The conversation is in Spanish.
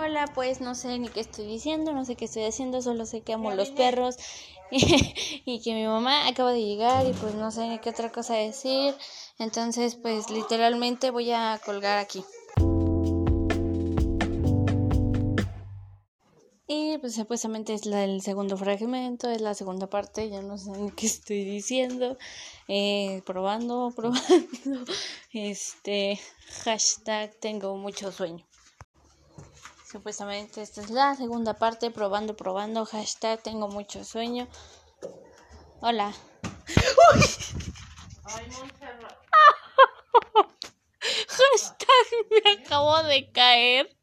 Hola, pues no sé ni qué estoy diciendo, no sé qué estoy haciendo, solo sé que amo los perros y, que mi mamá acaba de llegar y pues no sé ni qué otra cosa decir. Entonces, pues literalmente voy a colgar aquí. Y pues supuestamente es la, el segundo fragmento, es la segunda parte, ya no sé ni qué estoy diciendo. Eh, probando, probando. Este hashtag tengo mucho sueño. Supuestamente esta es la segunda parte, probando, probando, hashtag tengo mucho sueño. Hola. hashtag me acabo de caer.